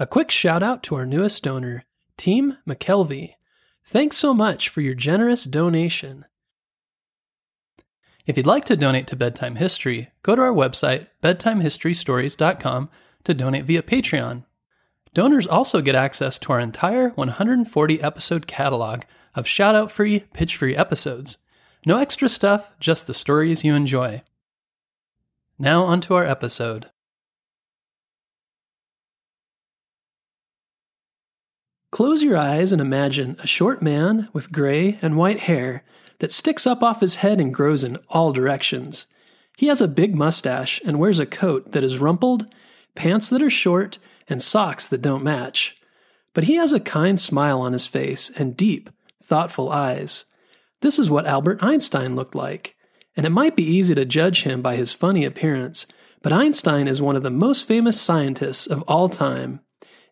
A quick shout out to our newest donor, Team McKelvey. Thanks so much for your generous donation. If you'd like to donate to Bedtime History, go to our website, bedtimehistorystories.com, to donate via Patreon. Donors also get access to our entire 140 episode catalog of shout out free, pitch free episodes. No extra stuff, just the stories you enjoy. Now, onto our episode. Close your eyes and imagine a short man with gray and white hair that sticks up off his head and grows in all directions. He has a big mustache and wears a coat that is rumpled, pants that are short, and socks that don't match. But he has a kind smile on his face and deep, thoughtful eyes. This is what Albert Einstein looked like, and it might be easy to judge him by his funny appearance, but Einstein is one of the most famous scientists of all time,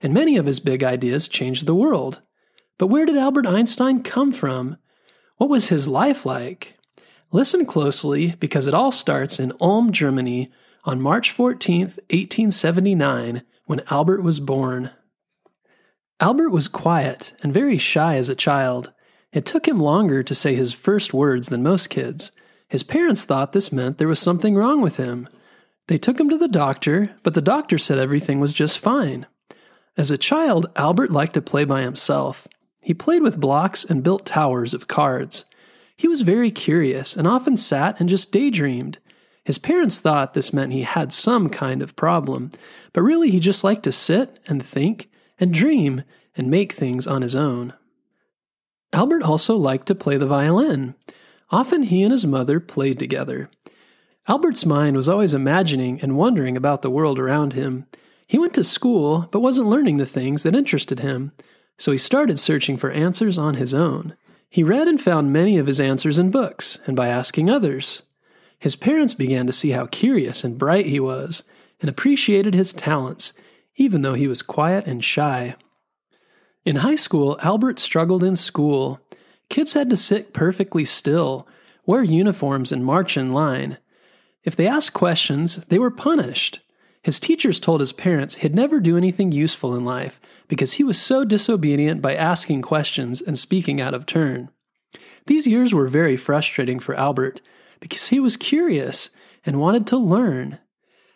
and many of his big ideas changed the world. But where did Albert Einstein come from? What was his life like? Listen closely because it all starts in Ulm, Germany on March 14, 1879, when Albert was born. Albert was quiet and very shy as a child. It took him longer to say his first words than most kids. His parents thought this meant there was something wrong with him. They took him to the doctor, but the doctor said everything was just fine. As a child, Albert liked to play by himself. He played with blocks and built towers of cards. He was very curious and often sat and just daydreamed. His parents thought this meant he had some kind of problem, but really he just liked to sit and think and dream and make things on his own. Albert also liked to play the violin. Often he and his mother played together. Albert's mind was always imagining and wondering about the world around him. He went to school, but wasn't learning the things that interested him so he started searching for answers on his own. He read and found many of his answers in books and by asking others. His parents began to see how curious and bright he was and appreciated his talents, even though he was quiet and shy. In high school, Albert struggled in school. Kids had to sit perfectly still, wear uniforms, and march in line. If they asked questions, they were punished. His teachers told his parents he'd never do anything useful in life because he was so disobedient by asking questions and speaking out of turn. These years were very frustrating for Albert because he was curious and wanted to learn.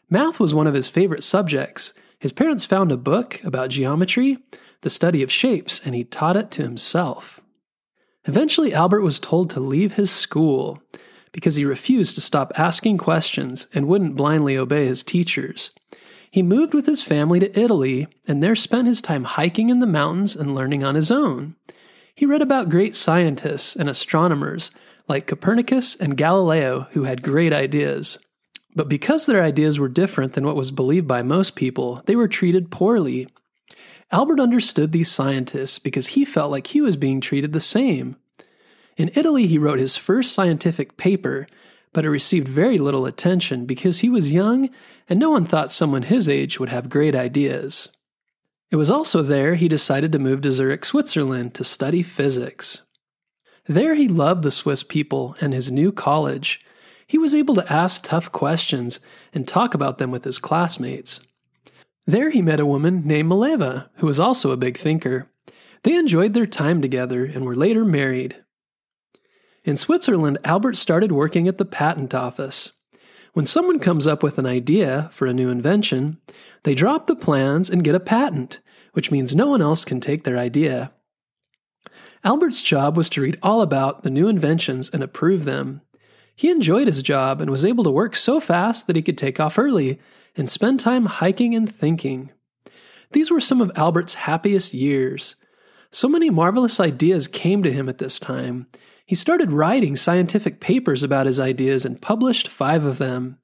Math was one of his favorite subjects. His parents found a book about geometry, the study of shapes, and he taught it to himself. Eventually, Albert was told to leave his school because he refused to stop asking questions and wouldn't blindly obey his teachers. He moved with his family to Italy and there spent his time hiking in the mountains and learning on his own. He read about great scientists and astronomers like Copernicus and Galileo who had great ideas. But because their ideas were different than what was believed by most people, they were treated poorly. Albert understood these scientists because he felt like he was being treated the same. In Italy, he wrote his first scientific paper but it received very little attention because he was young and no one thought someone his age would have great ideas. It was also there he decided to move to Zurich, Switzerland to study physics. There he loved the Swiss people and his new college. He was able to ask tough questions and talk about them with his classmates. There he met a woman named Mileva, who was also a big thinker. They enjoyed their time together and were later married. In Switzerland, Albert started working at the patent office. When someone comes up with an idea for a new invention, they drop the plans and get a patent, which means no one else can take their idea. Albert's job was to read all about the new inventions and approve them. He enjoyed his job and was able to work so fast that he could take off early and spend time hiking and thinking. These were some of Albert's happiest years. So many marvelous ideas came to him at this time, he started writing scientific papers about his ideas and published five of them.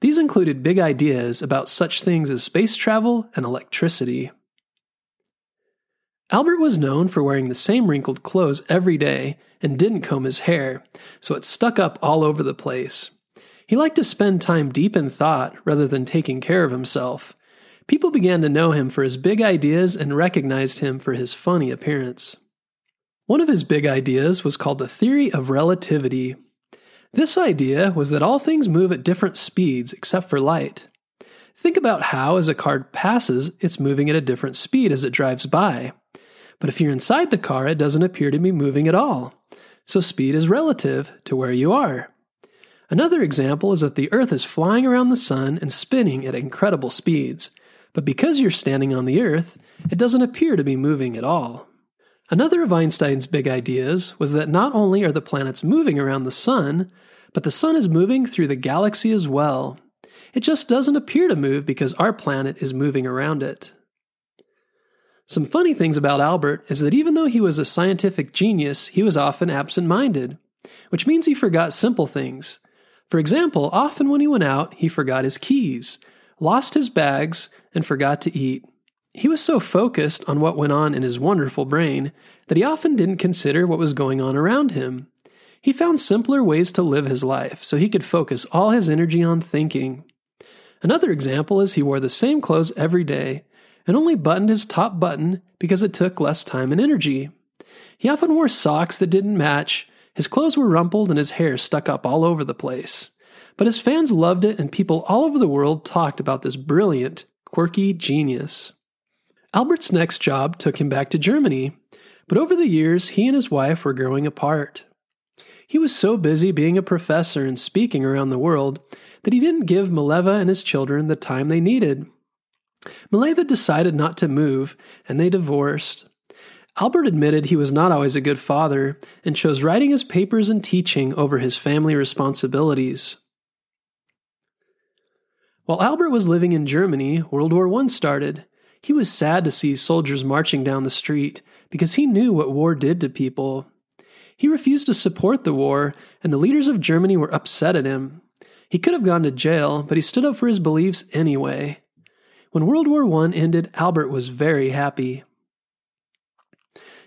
These included big ideas about such things as space travel and electricity. Albert was known for wearing the same wrinkled clothes every day and didn't comb his hair, so it stuck up all over the place. He liked to spend time deep in thought rather than taking care of himself. People began to know him for his big ideas and recognized him for his funny appearance. One of his big ideas was called the theory of relativity. This idea was that all things move at different speeds except for light. Think about how, as a car passes, it's moving at a different speed as it drives by. But if you're inside the car, it doesn't appear to be moving at all. So speed is relative to where you are. Another example is that the Earth is flying around the Sun and spinning at incredible speeds. But because you're standing on the Earth, it doesn't appear to be moving at all. Another of Einstein's big ideas was that not only are the planets moving around the Sun, but the Sun is moving through the galaxy as well. It just doesn't appear to move because our planet is moving around it. Some funny things about Albert is that even though he was a scientific genius, he was often absent minded, which means he forgot simple things. For example, often when he went out, he forgot his keys, lost his bags, and forgot to eat. He was so focused on what went on in his wonderful brain that he often didn't consider what was going on around him. He found simpler ways to live his life so he could focus all his energy on thinking. Another example is he wore the same clothes every day and only buttoned his top button because it took less time and energy. He often wore socks that didn't match, his clothes were rumpled, and his hair stuck up all over the place. But his fans loved it, and people all over the world talked about this brilliant, quirky genius. Albert's next job took him back to Germany, but over the years, he and his wife were growing apart. He was so busy being a professor and speaking around the world that he didn't give Mileva and his children the time they needed. Mileva decided not to move, and they divorced. Albert admitted he was not always a good father and chose writing his papers and teaching over his family responsibilities. While Albert was living in Germany, World War I started. He was sad to see soldiers marching down the street because he knew what war did to people. He refused to support the war, and the leaders of Germany were upset at him. He could have gone to jail, but he stood up for his beliefs anyway. When World War I ended, Albert was very happy.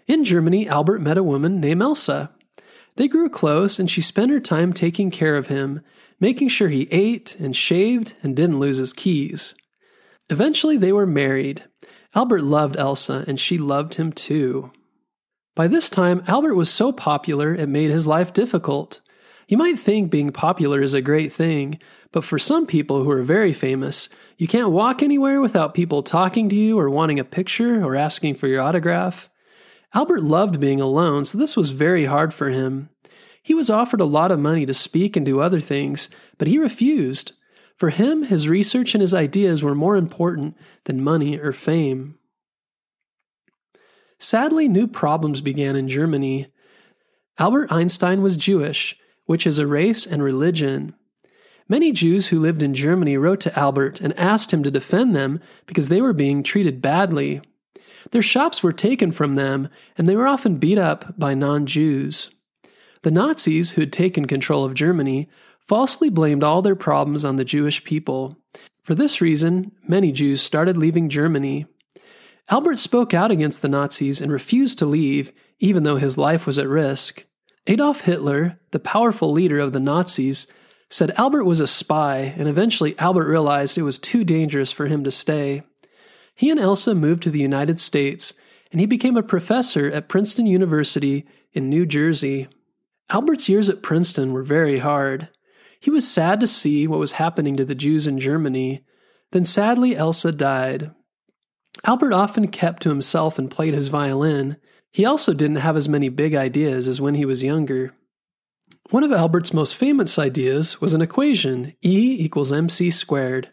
In Germany, Albert met a woman named Elsa. They grew close, and she spent her time taking care of him, making sure he ate and shaved and didn't lose his keys. Eventually, they were married. Albert loved Elsa, and she loved him too. By this time, Albert was so popular it made his life difficult. You might think being popular is a great thing, but for some people who are very famous, you can't walk anywhere without people talking to you or wanting a picture or asking for your autograph. Albert loved being alone, so this was very hard for him. He was offered a lot of money to speak and do other things, but he refused. For him, his research and his ideas were more important than money or fame. Sadly, new problems began in Germany. Albert Einstein was Jewish, which is a race and religion. Many Jews who lived in Germany wrote to Albert and asked him to defend them because they were being treated badly. Their shops were taken from them, and they were often beat up by non Jews. The Nazis, who had taken control of Germany, falsely blamed all their problems on the Jewish people. For this reason, many Jews started leaving Germany. Albert spoke out against the Nazis and refused to leave, even though his life was at risk. Adolf Hitler, the powerful leader of the Nazis, said Albert was a spy, and eventually Albert realized it was too dangerous for him to stay. He and Elsa moved to the United States, and he became a professor at Princeton University in New Jersey. Albert's years at Princeton were very hard. He was sad to see what was happening to the Jews in Germany. Then sadly, Elsa died. Albert often kept to himself and played his violin. He also didn't have as many big ideas as when he was younger. One of Albert's most famous ideas was an equation, E equals mc squared.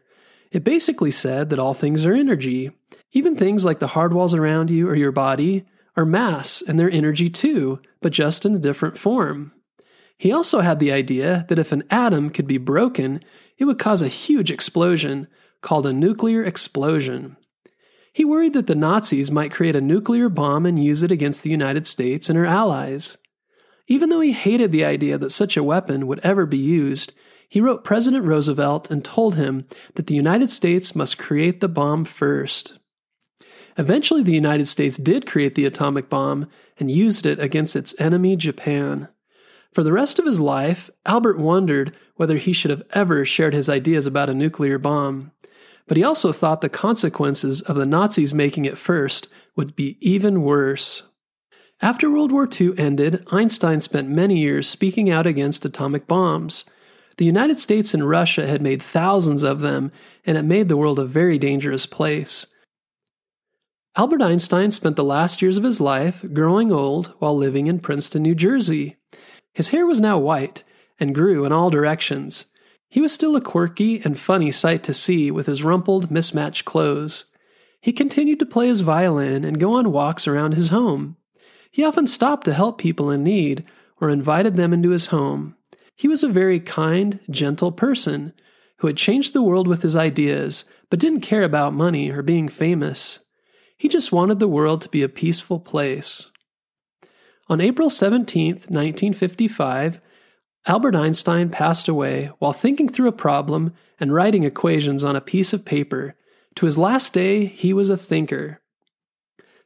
It basically said that all things are energy. Even things like the hard walls around you or your body are mass and they're energy too, but just in a different form. He also had the idea that if an atom could be broken, it would cause a huge explosion called a nuclear explosion. He worried that the Nazis might create a nuclear bomb and use it against the United States and her allies. Even though he hated the idea that such a weapon would ever be used, he wrote President Roosevelt and told him that the United States must create the bomb first. Eventually, the United States did create the atomic bomb and used it against its enemy, Japan. For the rest of his life, Albert wondered whether he should have ever shared his ideas about a nuclear bomb. But he also thought the consequences of the Nazis making it first would be even worse. After World War II ended, Einstein spent many years speaking out against atomic bombs. The United States and Russia had made thousands of them, and it made the world a very dangerous place. Albert Einstein spent the last years of his life growing old while living in Princeton, New Jersey. His hair was now white and grew in all directions. He was still a quirky and funny sight to see with his rumpled, mismatched clothes. He continued to play his violin and go on walks around his home. He often stopped to help people in need or invited them into his home. He was a very kind, gentle person who had changed the world with his ideas, but didn't care about money or being famous. He just wanted the world to be a peaceful place. On April 17, 1955, Albert Einstein passed away while thinking through a problem and writing equations on a piece of paper to his last day, he was a thinker.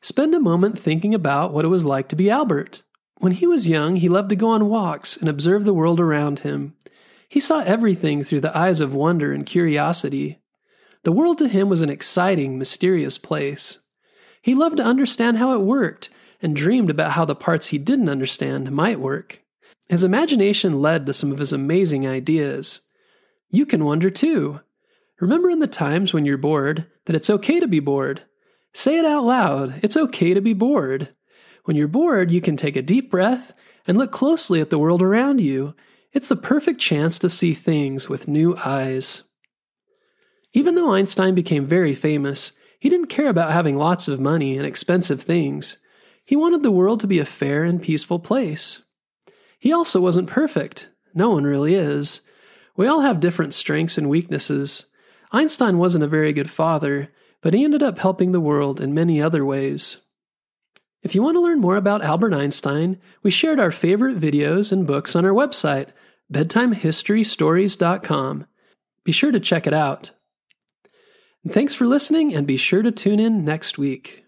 Spend a moment thinking about what it was like to be Albert. When he was young, he loved to go on walks and observe the world around him. He saw everything through the eyes of wonder and curiosity. The world to him was an exciting, mysterious place. He loved to understand how it worked and dreamed about how the parts he didn't understand might work. His imagination led to some of his amazing ideas. You can wonder too. Remember in the times when you're bored that it's okay to be bored. Say it out loud. It's okay to be bored. When you're bored, you can take a deep breath and look closely at the world around you. It's the perfect chance to see things with new eyes. Even though Einstein became very famous, he didn't care about having lots of money and expensive things. He wanted the world to be a fair and peaceful place. He also wasn't perfect. No one really is. We all have different strengths and weaknesses. Einstein wasn't a very good father, but he ended up helping the world in many other ways. If you want to learn more about Albert Einstein, we shared our favorite videos and books on our website, bedtimehistorystories.com. Be sure to check it out. Thanks for listening, and be sure to tune in next week.